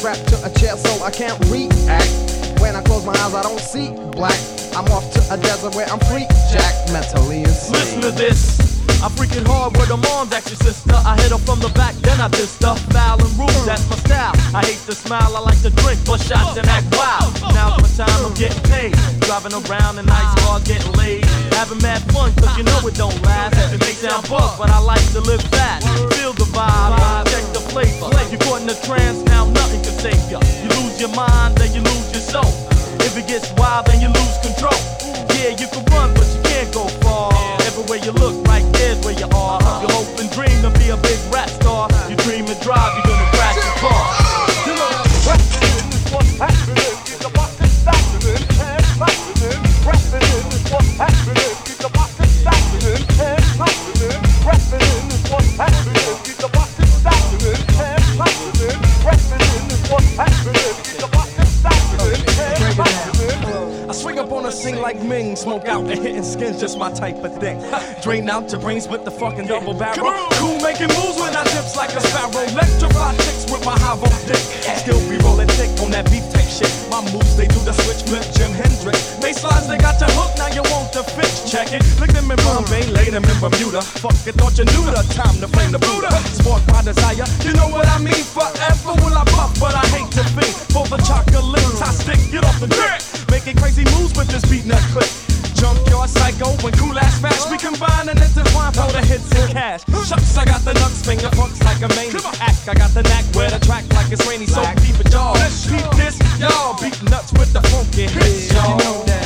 strapped to a chair so I can't react. When I close my eyes, I don't see black. I'm off to a desert where I'm free, Jack, mentally insane. Listen to this. I freaking hard where the mom's at your sister. I hit her from the back, then I dissed her. Foul and rude, that's my style. I hate to smile, I like to drink, bust shots and act wild. Now's my time, I'm getting paid. Driving around in nice cars, getting laid. Having mad fun, cause you know it don't last. It may sound buff, but I like to live fast. Feel the vibe, check the flavor. You caught in a trance, now nothing can save ya. You lose your mind, then you lose your soul. If it gets wild, then you lose control. Yeah, you can run, but you can't go far. Everywhere you look, right there's where you are. You hope and dream to be a big rap star. You dream and drive, you're gonna crash your car. You know what's happening. Get your pockets happening, hands happening. Rapping is what's happening. Pockets happening, hands happening. Rapping is what's happening. I swing up on a scene like Ming, smoke out and hitting skins, just my type of thing. Drain out your brains with the fucking double barrel. Cool making moves when I dips like a sparrow. Electrify chicks with my high volt dick. Still be rolling thick on that beef tank shit. My moves, they do the switch flip, Jim Hendrix. Baselines, they got your hook, now you want the fix. Check it. Lick them in Bombay, lay them in Bermuda. Fuck it, thought you knew the time to flame the Buddha. Spark my desire, you know what I mean? Forever will I buff, but I hate to be. For the chocolate, I stick, get off the dick. Making crazy moves with this Beatnut click. Junkyard psycho when cool ass fast. We combine and intertwine for the hits and cash. Shucks, I got the nuts, finger fucks like a maniac. I got the knack where the track like it's rainy, so keep it y'all. Beat this, y'all. Beatnuts with the funky hits, y'all. You know that.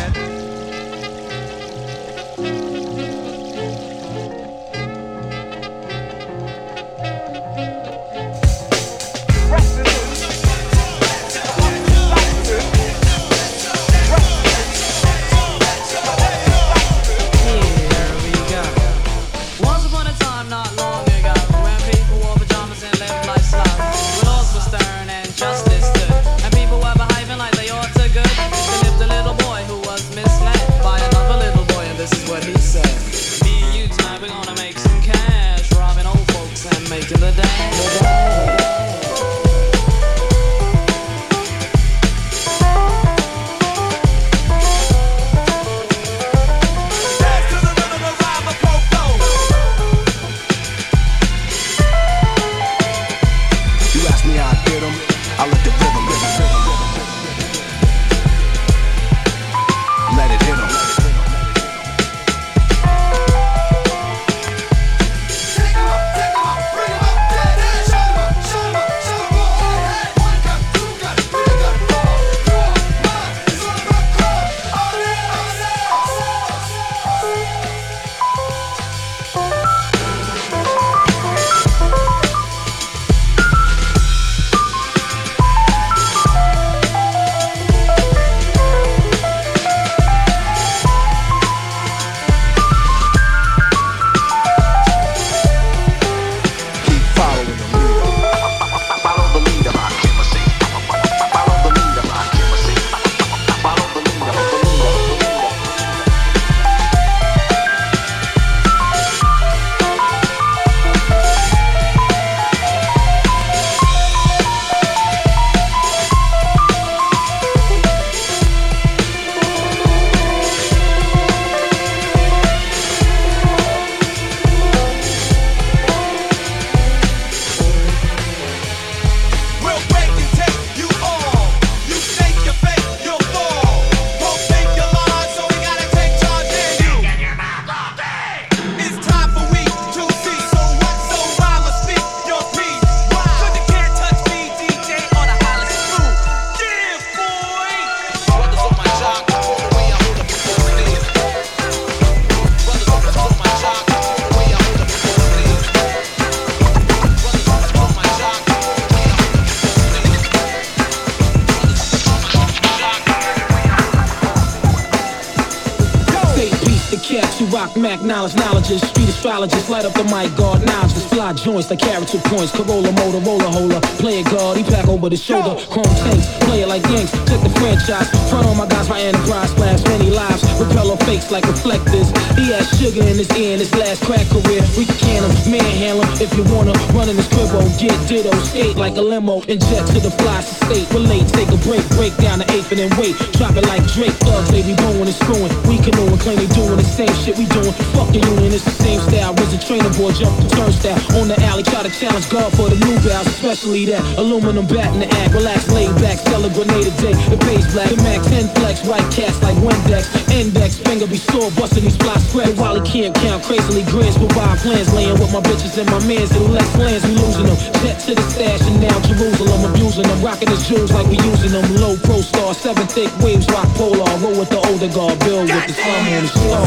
Joints like character points, Corolla, Motorola, holder, play it guard, he pack over the shoulder, chrome tanks, play it like Yanks, check the franchise, front on my guys, my enterprise, flash many lives, repel fakes like reflectors, he has sugar in his ear in his last crack career, we can him, manhandle him, if you wanna, run in his cribbo, get ditto, skate like a limo, and jet to the fly state, relate, take a break, break down the eighth and then wait, drop it like Drake, thugs, baby, blowing and screwing, we canoeing, claim they doing the same shit we doing, fuck the union, it's the same style, Was a trainer boy, jump the turnstile, on the alley, try to challenge God for the new bounce, especially that aluminum bat in the act, relax, lay back, sell a grenade a day, the pays black, the Mac 10 flex, white cats like Windex, index, finger be sore, busting these fly spread, while he can't count, crazily grins, with wild plans, laying with my bitches and my mans, and less lands, we losing them, jet to the stash, and now Jerusalem, abusing them, rocking his jewels like we using them, low pro star, seven thick waves, rock polar, roll with the older guard, build with the sun on the star.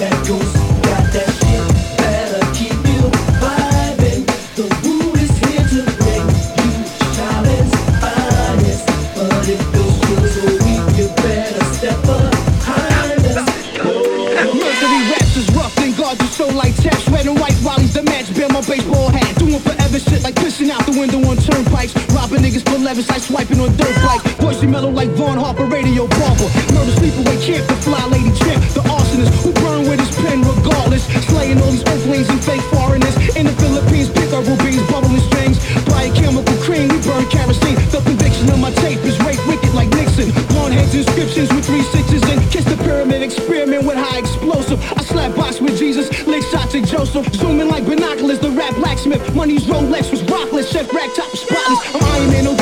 That ghost 11's like swiping on dope like Voicey mellow like Von Harper, radio barber. Murder sleepaway camp, the fly lady champ, the arsonist who burn with his pen regardless. Slaying all these earthlings and fake foreigners. In the Philippines, pick up rubies, bubbling strings. buy chemical cream, we burn kerosene. The conviction of my tape is rape wicked like Nixon. Blonde heads, inscriptions with three sixes and kiss the pyramid, experiment with high explosive. I slap box with Jesus, lick shots at Joseph. Zooming like binoculars, the rap blacksmith. Money's Rolex was rockless, chef rack top spotless. I'm Iron Man, no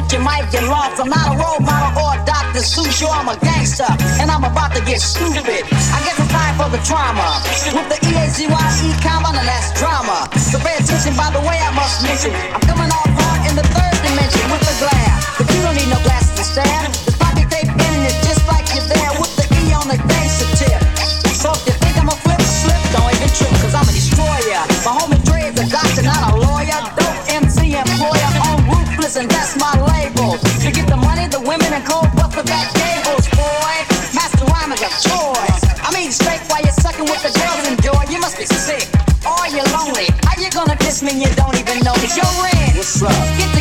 don't, you might get lost. I'm not a role model or a Dr. Seuss, I'm a gangster, and I'm about to get stupid. I guess it's time for the trauma. With the E-A-Z-Y-E comma, and that's drama. So pay attention by the way I must mention. I'm coming off that's my label. To get the money, the women, and cold buffer back cables, boy. Master rhyme is a choice. I mean, straight while you're sucking with the girls. You must be sick. Or you're lonely. How you gonna diss me you don't even know me? Yo, Ren. What's up? Get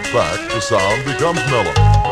back, the sound becomes. Mellow,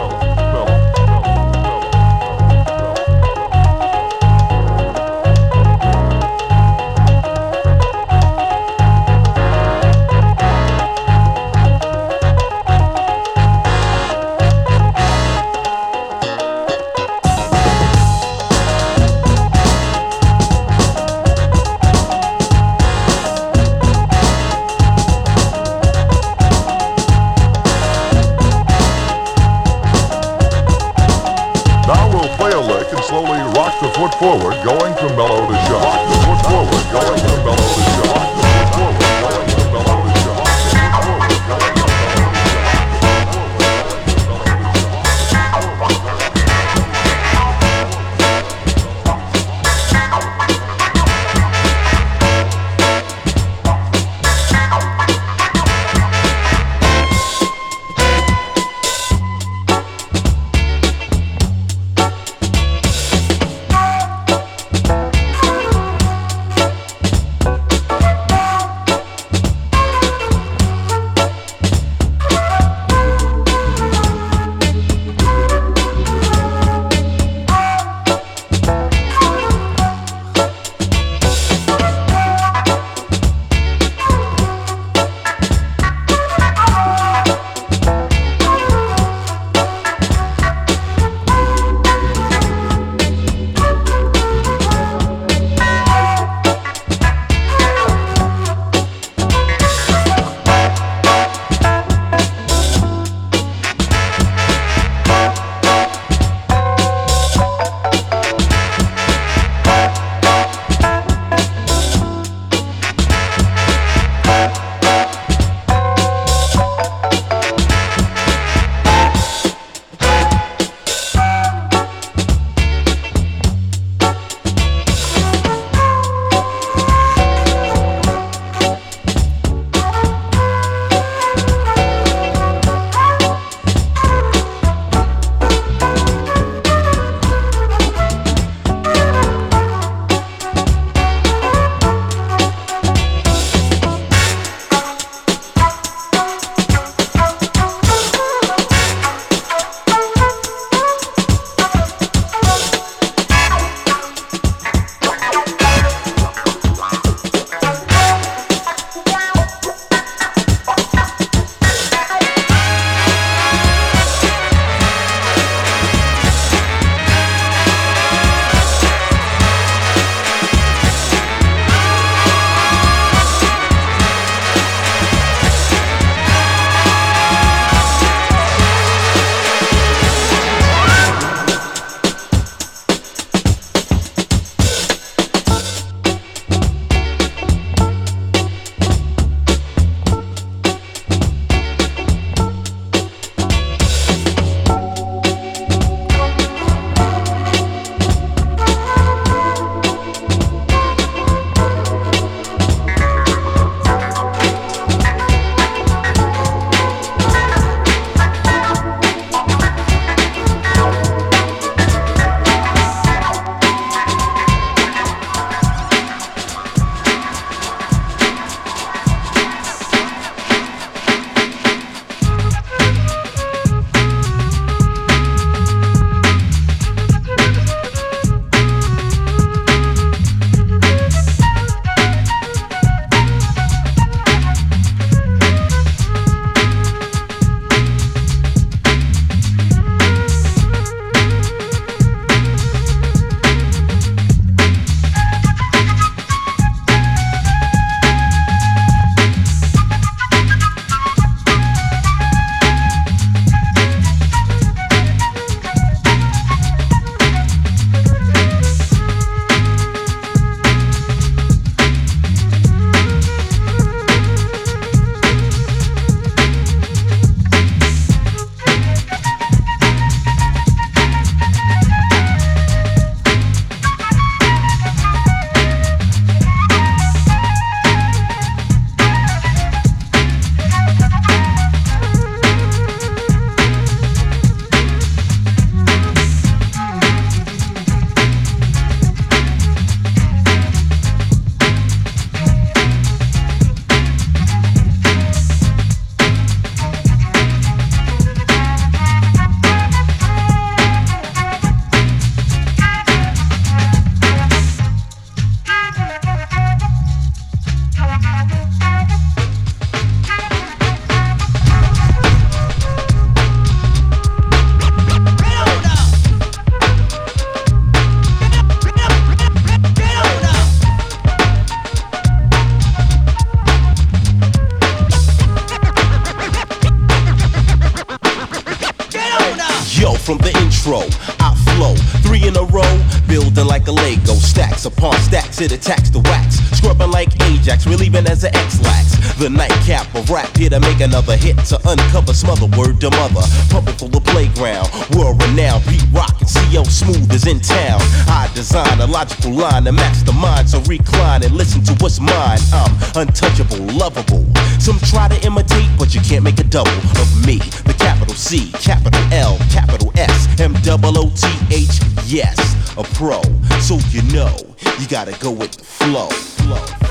from the intro. I flow three in a row, building like a Lego. Stacks upon stacks, it attacks the wax. Scrubbing like Ajax, relieving as an X-Lax. The nightcap of rap here to make another hit to uncover smother word to mother. Pumping for the playground, world renowned. Pete Rock and CL Smooth is in town. I design a logical line to match the mind, so recline and listen to what's mine. I'm untouchable, lovable. Some try to imitate, but you can't make a double of me. The capital C, capital L, capital S, M double O T H. Yes, a pro. So you know you gotta go with the flow, flow.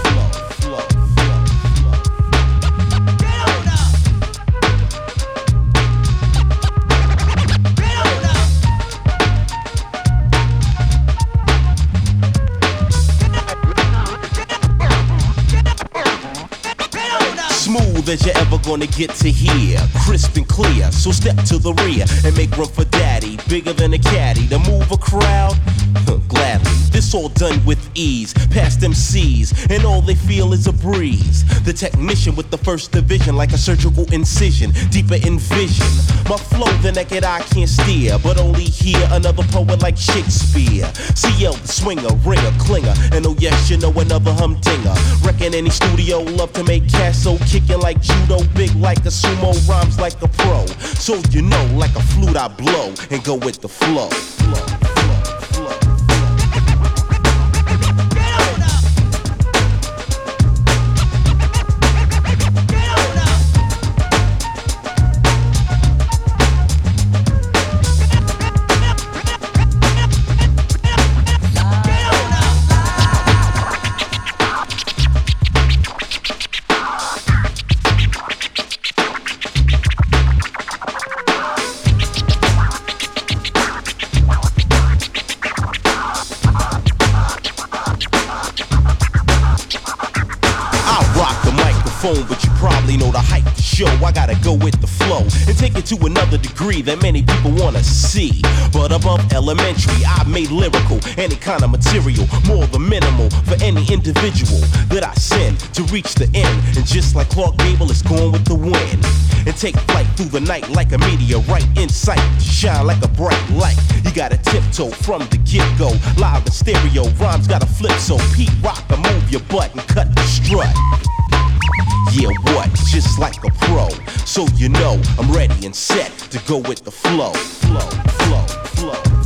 As you're ever gonna get to hear. Crisp and clear, so step to the rear and make room for daddy. Bigger than a caddy to move a crowd. Gladly, this all done with ease. Past them C's, and all they feel is a breeze. The technician with the first division, like a surgical incision, deeper in vision. My flow, the naked eye can't steer, but only hear another poet like Shakespeare. CL, the swinger, ringer, clinger, and oh yes, you know another humdinger. Reckon any studio love to make cash, so kicking like judo, big like a sumo, rhymes like a pro. So you know, like a flute, I blow and go with the flow, show. I gotta go with the flow and take it to another degree that many people wanna see. But above elementary, I made lyrical, any kind of material, more than minimal for any individual that I send to reach the end. And just like Clark Gable, it's going with the wind. And take flight through the night like a meteorite in sight, shine like a bright light. You gotta tiptoe from the get go, live and stereo, rhymes gotta flip so Pete Rock to move your butt and cut the strut. Yeah, what? Just like a pro. So you know I'm ready and set to go with the flow. Flow, flow, flow.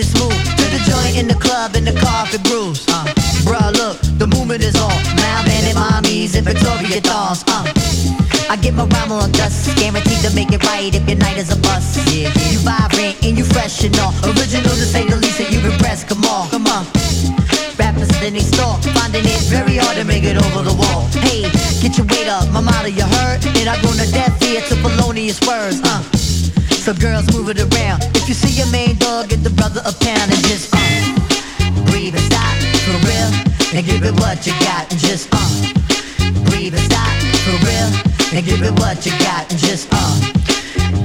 Just moved to the joint in the club in the car for grooves. Uh, bruh, look, the movement is on. Now bandit mommies and Victoria dolls. Uh, I get my rhyme on dust, guaranteed to make it right if your night is a bust. Yeah, yeah. You vibrant and you fresh and all. Original to say the least, and you've impressed. Come on, come on. Rappers in they store, finding it very hard to make it over the wall. Hey, get your weight up, my motto you heard? And I go to death ear to felonious words, uh. So girls move it around. If you see your main dog, get the brother a pound and just uh. Breathe and stop, for real, and give it what you got and just uh. Breathe and stop, for real, and give it what you got and just uh.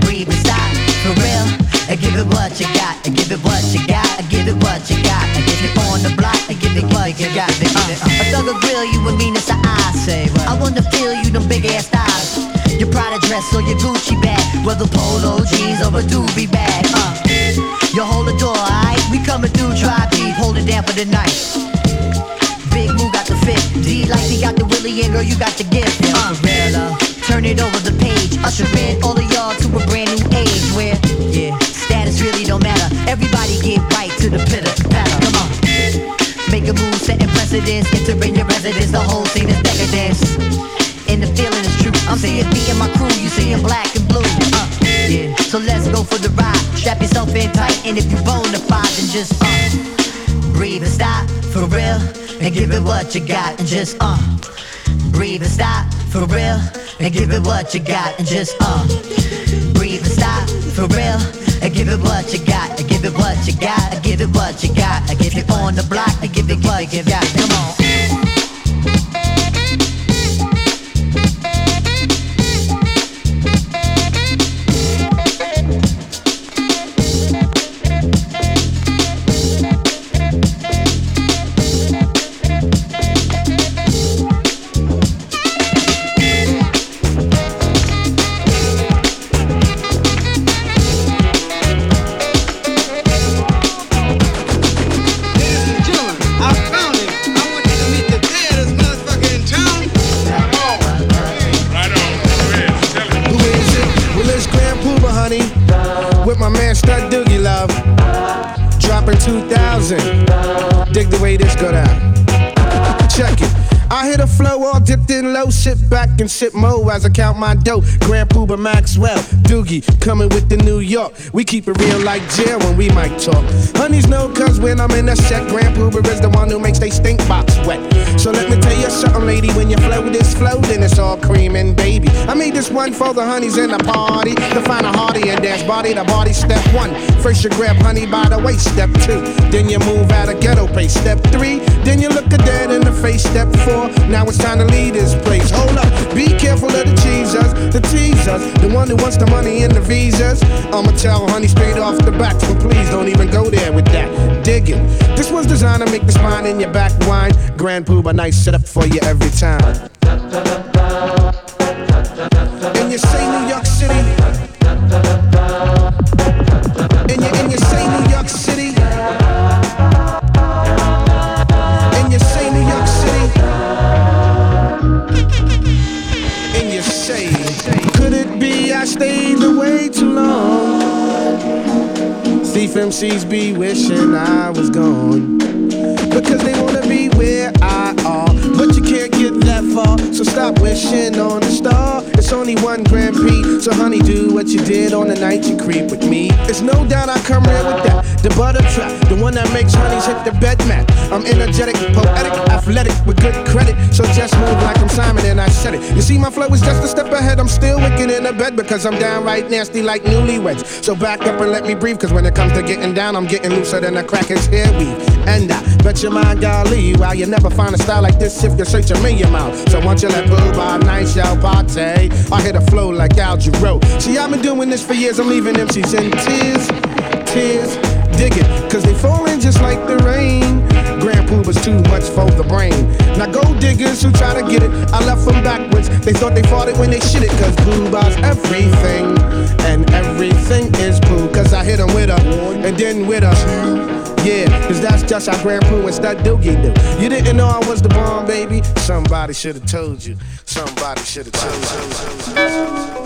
Breathe and stop, for real, and give it what you got, and give it what you got, and give it what you got, and give it on the block, and give it what you got. Uh, a thug will grill you and mean it's an eye. Say I wanna feel you, them big ass thighs. Your Prada dress or your Gucci bag, whether polo jeans or a doobie bag. Uh, you hold the door? We coming through, try deep, hold it down for the night. Big Moo got the fit, D like he got the Willie, and girl you got the gift. Uh, turn it over the page, usher in all of y'all to a brand new age where, yeah, status really don't matter. Everybody get right to the pitter patter. Come on, make a move, setting precedence, entering your residence. The whole scene is decadence, and the feeling is true. I'm seeing me and my crew, you seeing black and blue. Uh, So let's go for the ride. Strap yourself in tight, and if you bona fide, then just uh, breathe and stop for real, and give it what you got, and just uh, breathe and stop for real, and give it what you got, and just uh, breathe and stop for real. And give it what you got, and give it what you got, and give it what you got, and give it on the block, and give it what you got. Come on. This go down. Sit back and sip mo as I count my dough. Grand Puba Maxwell, Doogie, coming with the New York. We keep it real like jail when we might talk. Honeys know cause when I'm in a set, Grand Puba is the one who makes they stink box wet. So let me tell you something, lady, when you flow this flow, then it's all cream and baby. I made this one for the honeys in the party. To find a hearty and dance body to body. Step one, first you grab honey by the waist. Step two, then you move at a ghetto pace. Step three, then you look a dead in the face. Step four, now it's time to leave this place. Hold up, be careful of the cheesers, the teasers, the one who wants the money and the visas. I'ma tell honey straight off the back, so please don't even go there with that. Dig it. This one's designed to make the spine in your back whine. Grand Puba, nice setup for you every time. And you say MCs be wishing I was gone. Because they wanna be where I are. But you can't get that far. So stop wishing on a star. It's only one Grand Prix. So honey, do what you did on the night you creep with me. It's no doubt I come here with that. The butter trap, the one that makes honeys hit the bed mat. I'm energetic, poetic, athletic, with good credit. So just move like I'm Simon and I said it. You see, my flow is just a step ahead. I'm still wicked in the bed because I'm downright nasty like newlyweds. So back up and let me breathe, cause when it comes to getting down, I'm getting looser than a cracker's hair weave. And I bet your mind, golly, while you never find a style like this if you search a million miles. So once you let boo by nice y'all party, I hit a flow like Al Jarreau. See, I've been doing this for years, I'm leaving MCs in tears, tears, dig cause they falling just like the rain. Grand Puba's too much for the brain. Now go diggers who try to get it, I left them backwards. They thought they fought it when they shit it, cause Puba's everything. And everything is Pooh, cause I hit them with a, and then with a. Yeah, cause that's just how Grand Pooh and Stud Doogie do. You didn't know I was the bomb, baby? Somebody should've told you. Somebody should've told you.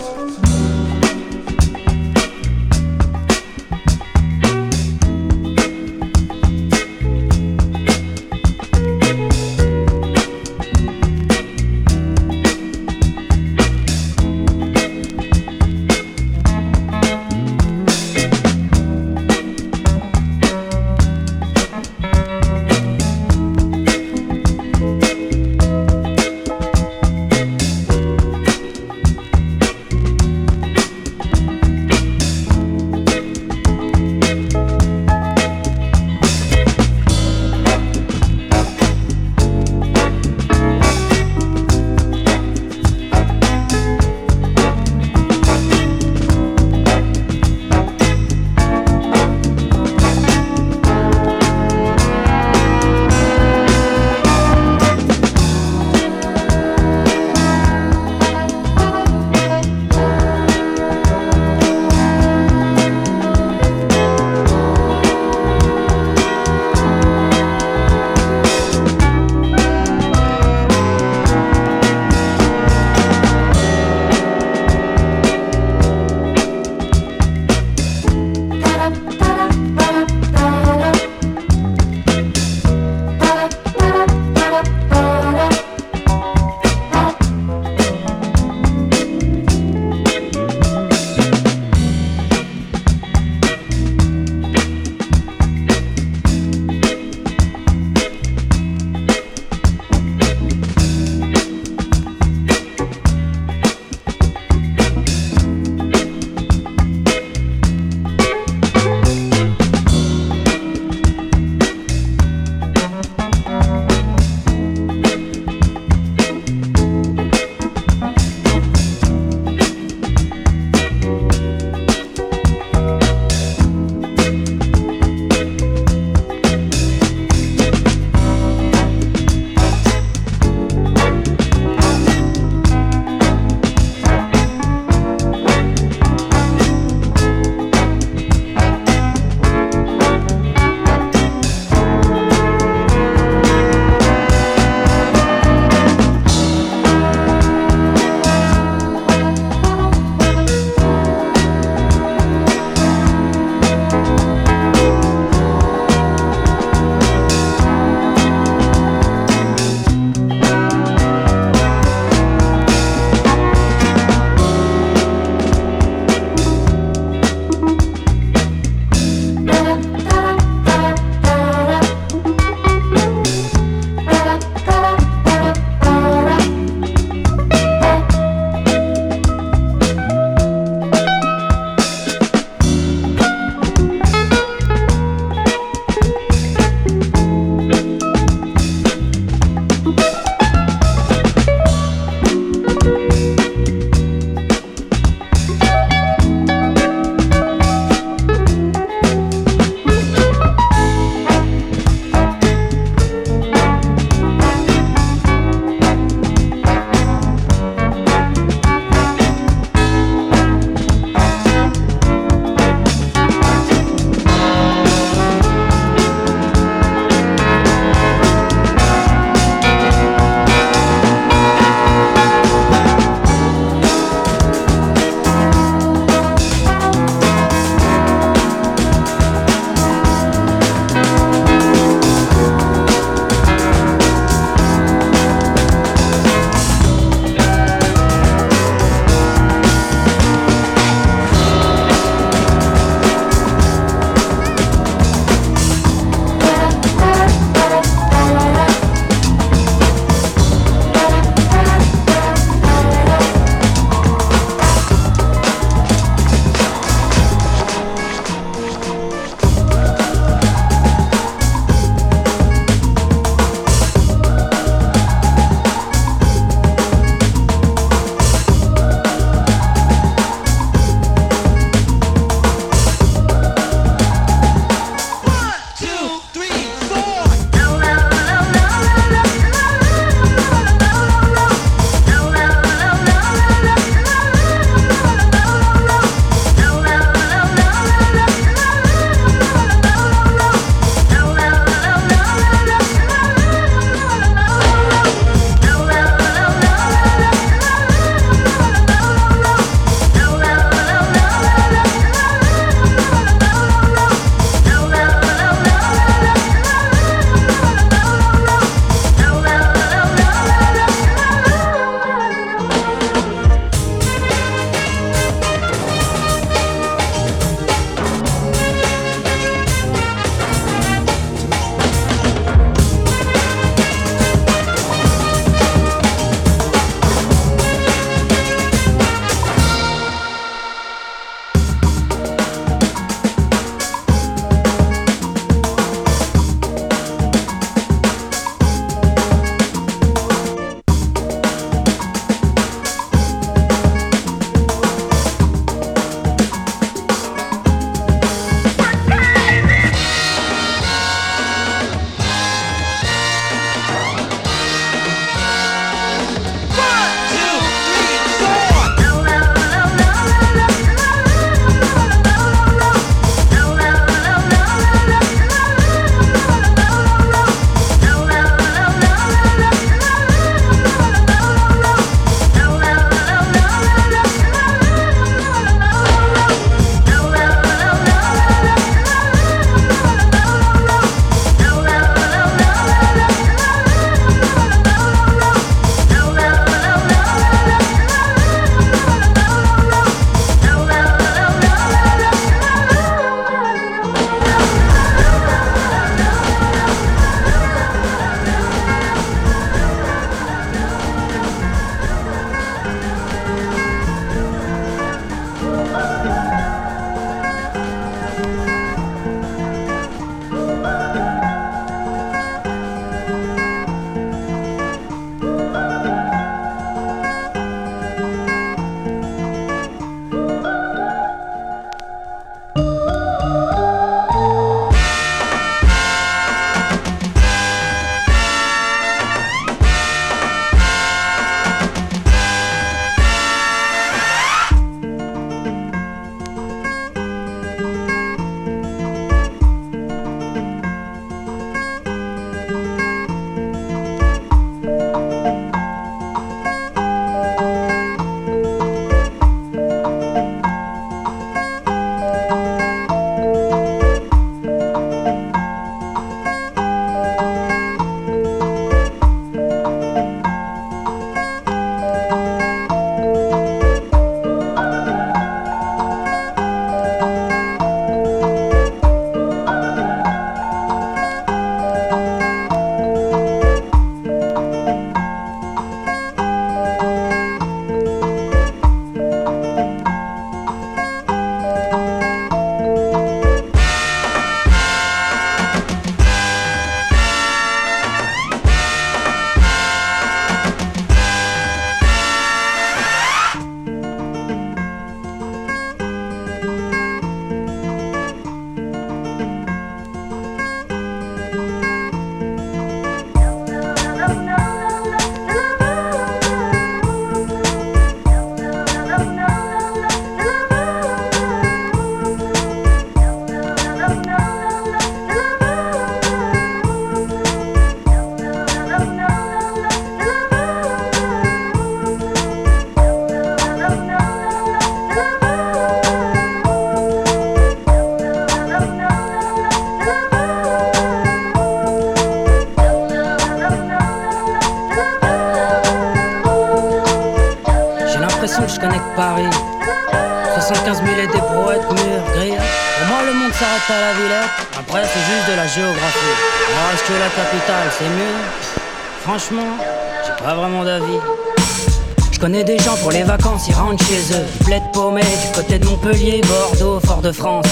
Je connais des gens pour les vacances, ils rentrent chez eux. Ils plaident paumés du côté de Montpellier, Bordeaux, Fort-de-France.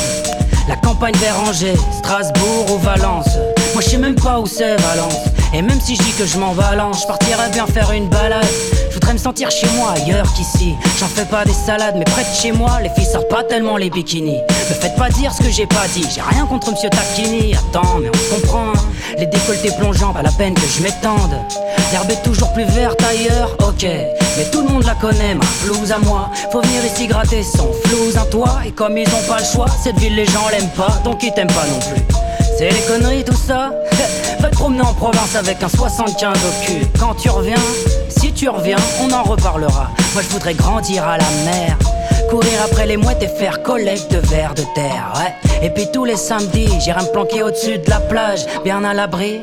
La campagne vers Angers, Strasbourg ou Valence. Moi, je sais même pas où c'est Valence. Et même si je dis que je m'en balance, je partirais bien faire une balade. Je voudrais me sentir chez moi ailleurs qu'ici. J'en fais pas des salades, mais près de chez moi, les filles sortent pas tellement les bikinis. Me faites pas dire ce que j'ai pas dit. J'ai rien contre Monsieur Takini. Attends, mais on comprend. hein. Les décolletés plongeants, pas la peine que je m'étende. L'herbe est toujours plus verte ailleurs, ok. Mais tout le monde la connaît, ma blouse à moi. Faut venir ici gratter son flouze un toit. Et comme ils ont pas le choix, cette ville les gens l'aiment pas, donc ils t'aiment pas non plus. C'est les conneries tout ça Va te promener en province avec un 75 au cul Quand tu reviens, si tu reviens, on en reparlera Moi je voudrais grandir à la mer Courir après les mouettes et faire collecte de vers de terre ouais. Et puis tous les samedis, j'irai me planquer au-dessus de la plage Bien à l'abri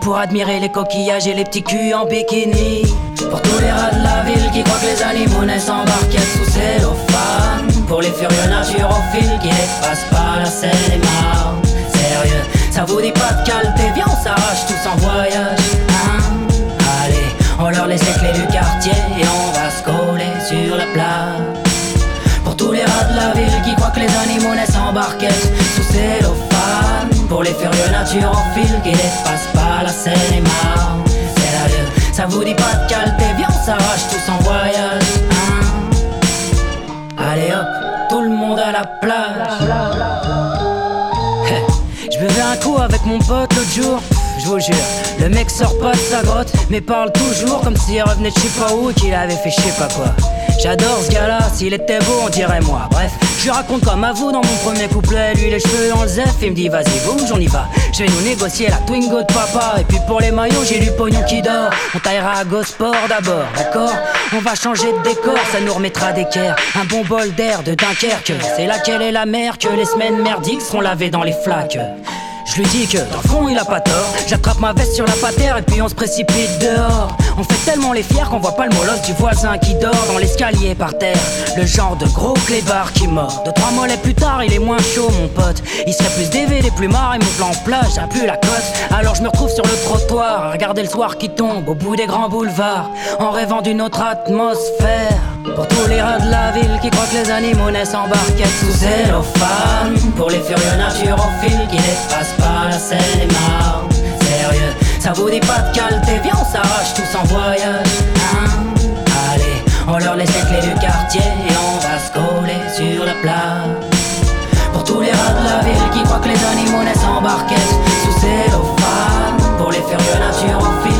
Pour admirer les coquillages et les petits culs en bikini. Pour tous les rats de la ville qui croient que les animaux naissent en barquette sous cellophane. Pour les furieux naturophiles qui dépassent pas la Seine et Marne Sérieux, ça vous dit pas de calter, viens on s'arrache tous en voyage. Hein? Allez, on leur laisse les clés du quartier et on va se coller sur la plage. Pour tous les rats de la ville qui croient que les animaux naissent en barquette sous cellophane Pour les furieux naturophiles qui dépassent pas la Seine et Marne Sérieux, ça vous dit pas de calter, viens on s'arrache tous en voyage hein Allez hop, tout le monde à la plage je buvais un coup avec mon pote l'autre jour. Je vous jure, le mec sort pas de sa grotte, mais parle toujours comme s'il revenait de je sais pas où qu'il avait fait je sais pas quoi. J'adore ce gars-là, s'il était beau, on dirait moi. Bref, je lui raconte comme à vous dans mon premier couplet. Lui, les cheveux le zef, il me dit vas-y, bouge, on y va. Je vais nous négocier la Twingo de papa. Et puis pour les maillots, j'ai du pognon qui dort. On taillera à Gosport d'abord, d'accord? On va changer de décor, ça nous remettra d'équerre. Un bon bol d'air de Dunkerque. C'est laquelle est la mer que les semaines merdiques seront lavées dans les flaques? Je lui dis que dans le fond il a pas tort. J'attrape ma veste sur la patère et puis on se précipite dehors. On fait tellement les fiers qu'on voit pas le molosse du voisin qui dort dans l'escalier par terre. Le genre de gros clébard qui mord. Deux trois mollets plus tard il est moins chaud mon pote. Il serait plus DVD, plus marre et mon plan plage a plus la cote. Alors je me retrouve sur le trottoir à regarder le soir qui tombe au bout des grands boulevards En rêvant d'une autre atmosphère pour tous les rats de la ville qui croient que les animaux naissent en barquette sous cellophane. Pour les furieux naturophiles qui dépassent pas la Seine et Marne Sérieux, ça vous dit pas de calter, viens on s'arrache tous en voyage hein? Allez, on leur laisse les clés du quartier et on va se coller sur la plage. Pour tous les rats de la ville qui croient que les animaux naissent en barquette sous cellophane. Pour les furieux naturophiles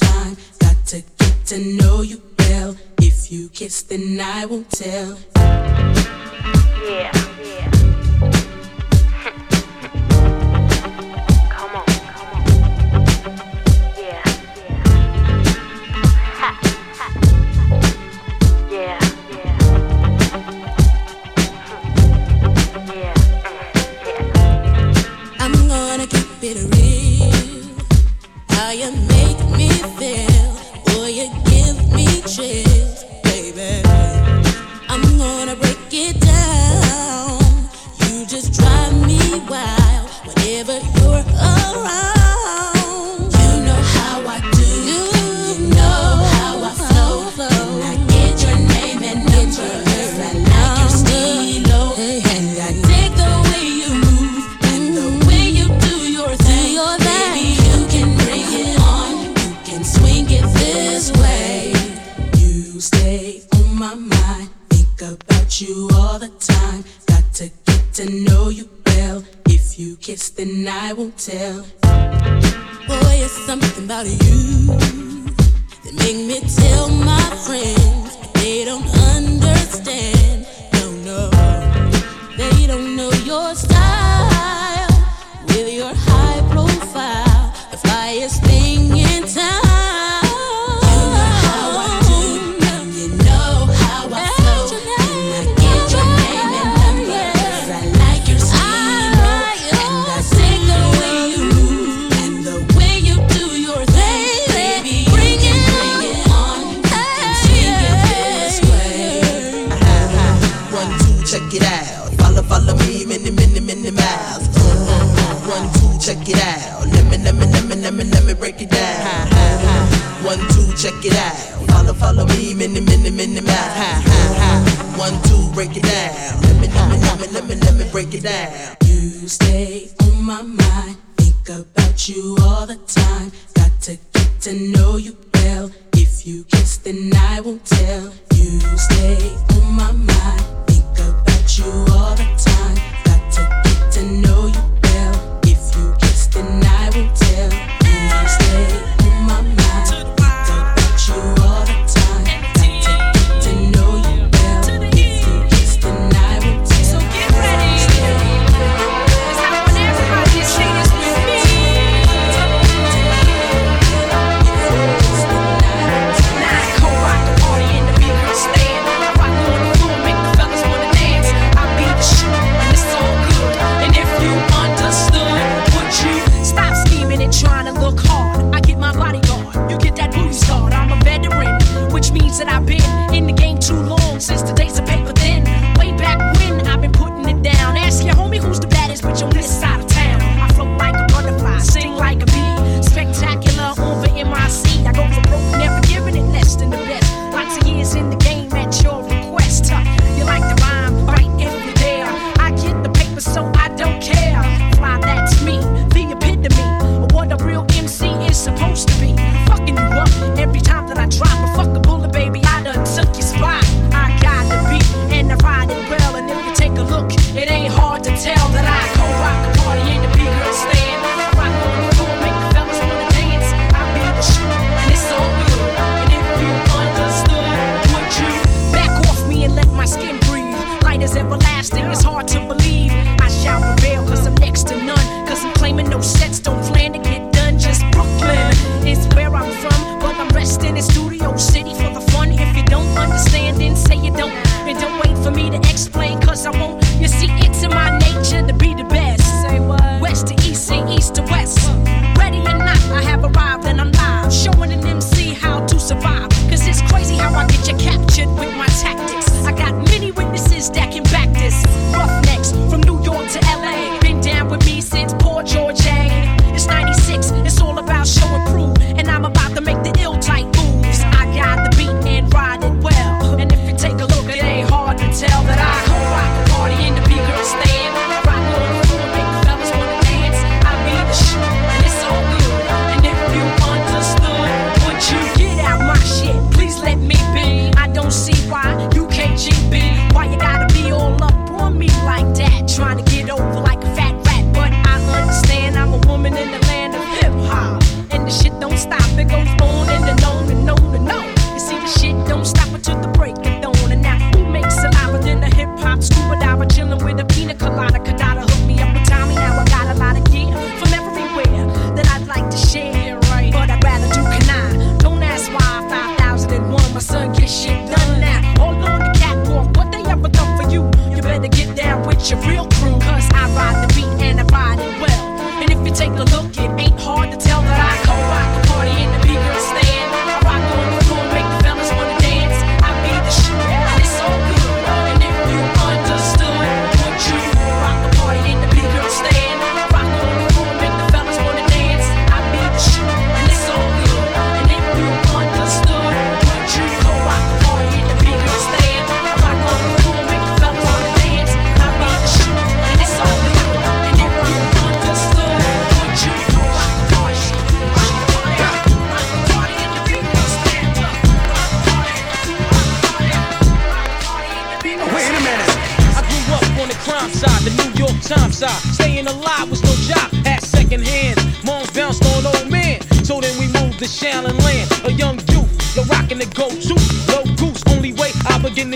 time. Got to get to know you well. If you kiss, then I won't tell. Yeah.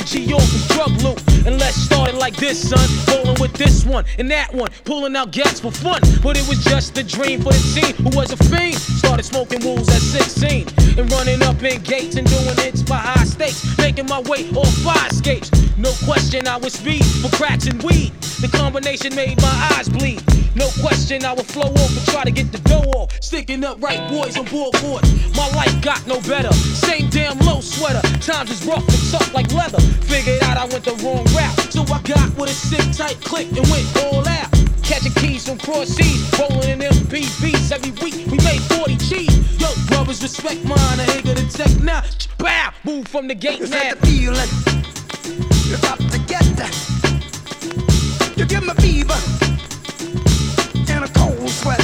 G off is drug loot. And let's start it like this, son. Rolling with this one and that one, pulling out gas for fun. But it was just a dream for the teen who was a fiend. Started smoking wools at 16 and running up in gates and doing hits by high stakes. Making my way off fire escapes. No question, I was speed for cracks and weed. The combination made my eyes bleed. No question, I would flow off and try to get the dough off. Sticking up right boys on board. My life got no better. Same damn low sweater. Times is rough and tough like leather. Figured out I went the wrong route. So I got with a sick tight click and went all out. Catching keys from cross seas, rolling in MPVs every week. We made 40 cheese. Yo, brothers, respect mine. I ain't gonna take now. Bow, move from the gate now. the feeling. You got to get that. You give me fever and a cold sweat.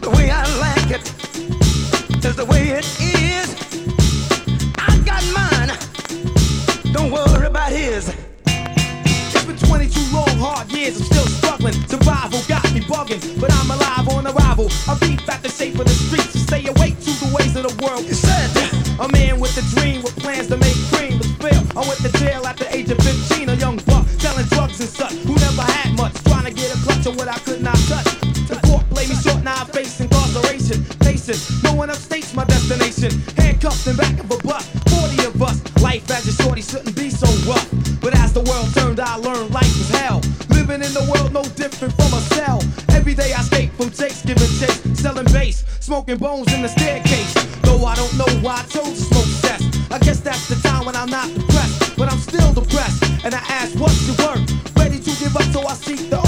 The way I like it is the way it is. I got mine. Don't worry about his. It's been 22 long, hard years, I'm still struggling. Survival got me bugging, but I'm alive on arrival. I beat back the shape of the streets to stay awake to the ways of the world. You said a man with a dream with plans to make cream was fail. I went to jail at the age of 15, a young buck selling drugs and such, who to what I could not touch. The court played me short, now I face incarceration. No one upstates my destination. Handcuffed in back of a bus, 40 of us. Life as a shorty shouldn't be so rough. But as the world turned, I learned life was hell. Living in the world no different from a cell. Every day I escape from chase, giving chase, selling bass, smoking bones in the staircase. Though I don't know why I chose to smoke cess. I guess that's the time when I'm not depressed, but I'm still depressed. And I ask, what's your work? Ready to give up, so I seek the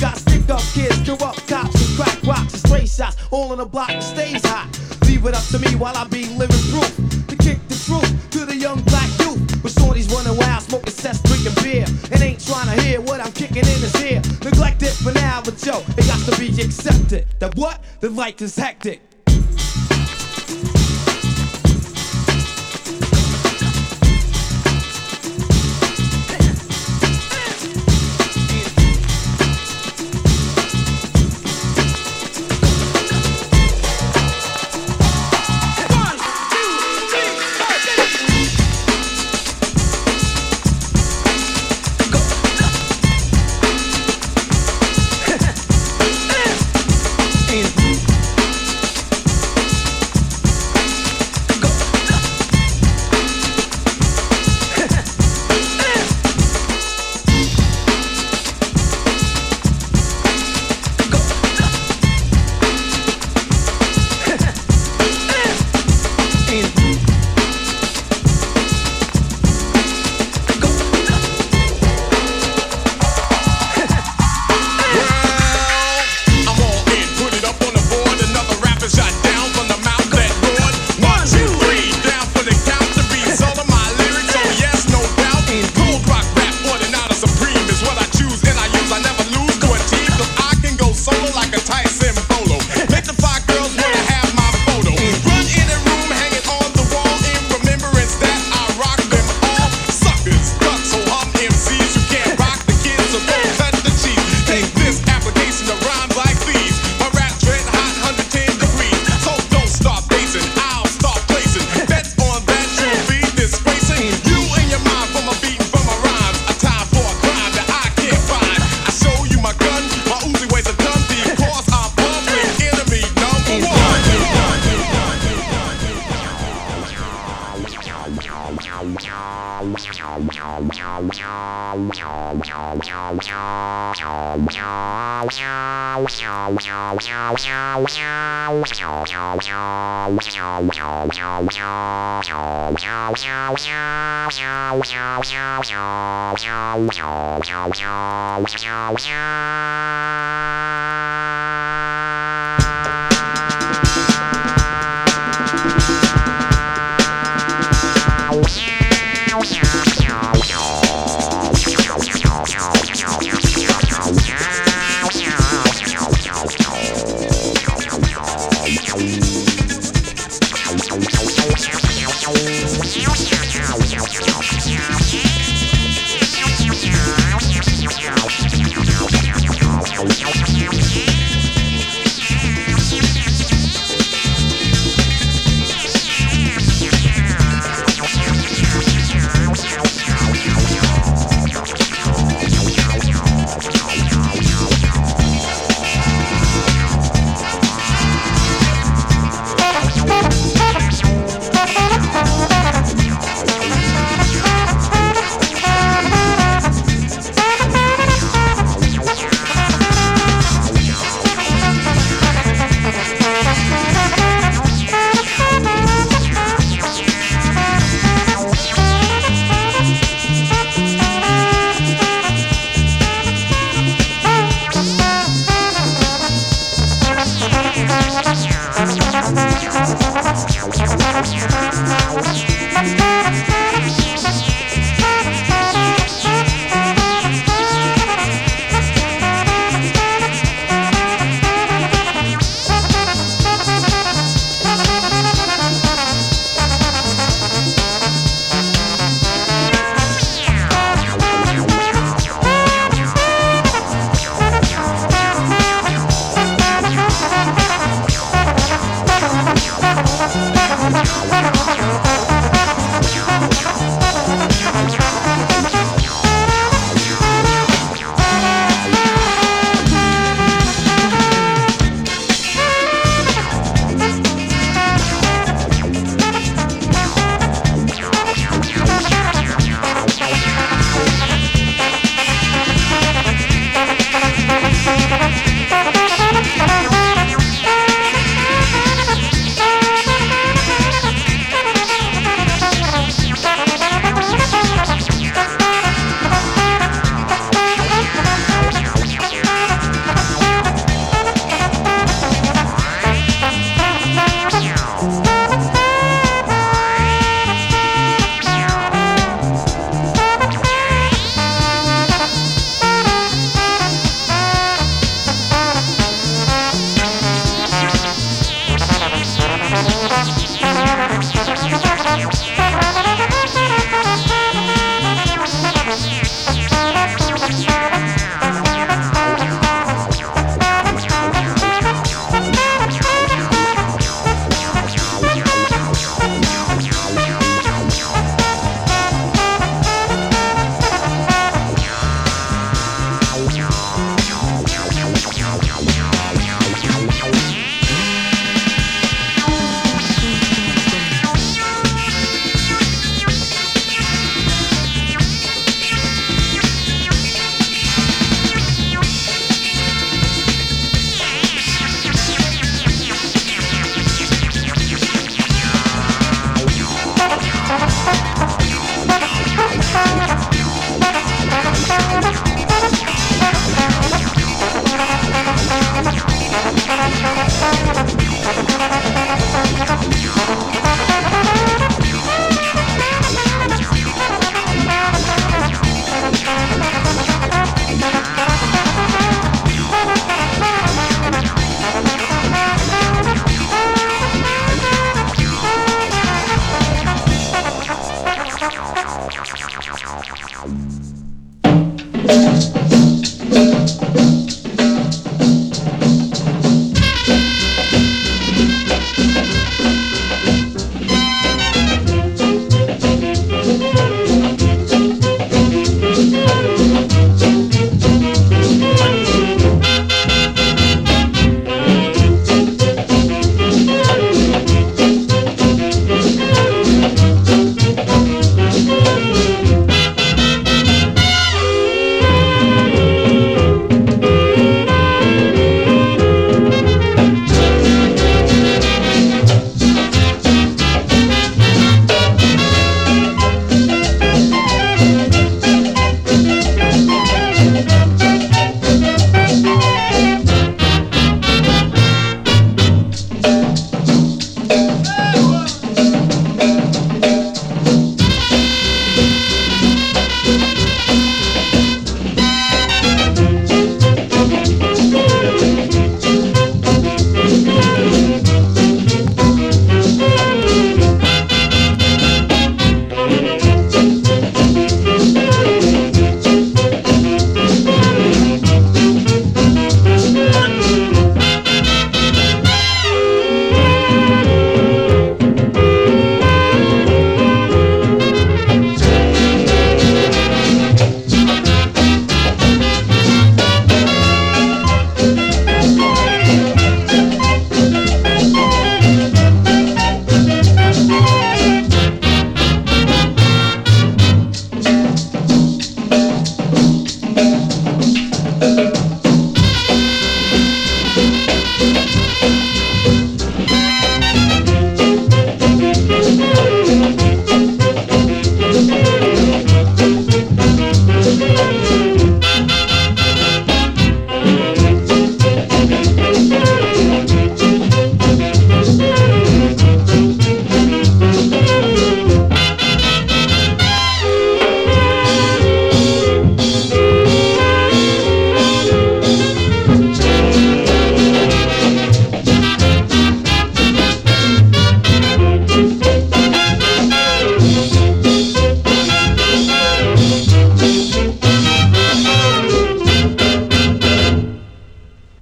got stick up kids, corrupt cops, and crack rocks and stray shots. All in the block that stays hot. Leave it up to me while I be living proof. To kick the truth to the young black youth. But shorties running wild, smoking cess, drinking beer. And ain't trying to hear what I'm kicking in his ear. Neglect it for now, but yo, it got to be accepted. That what? The life is hectic.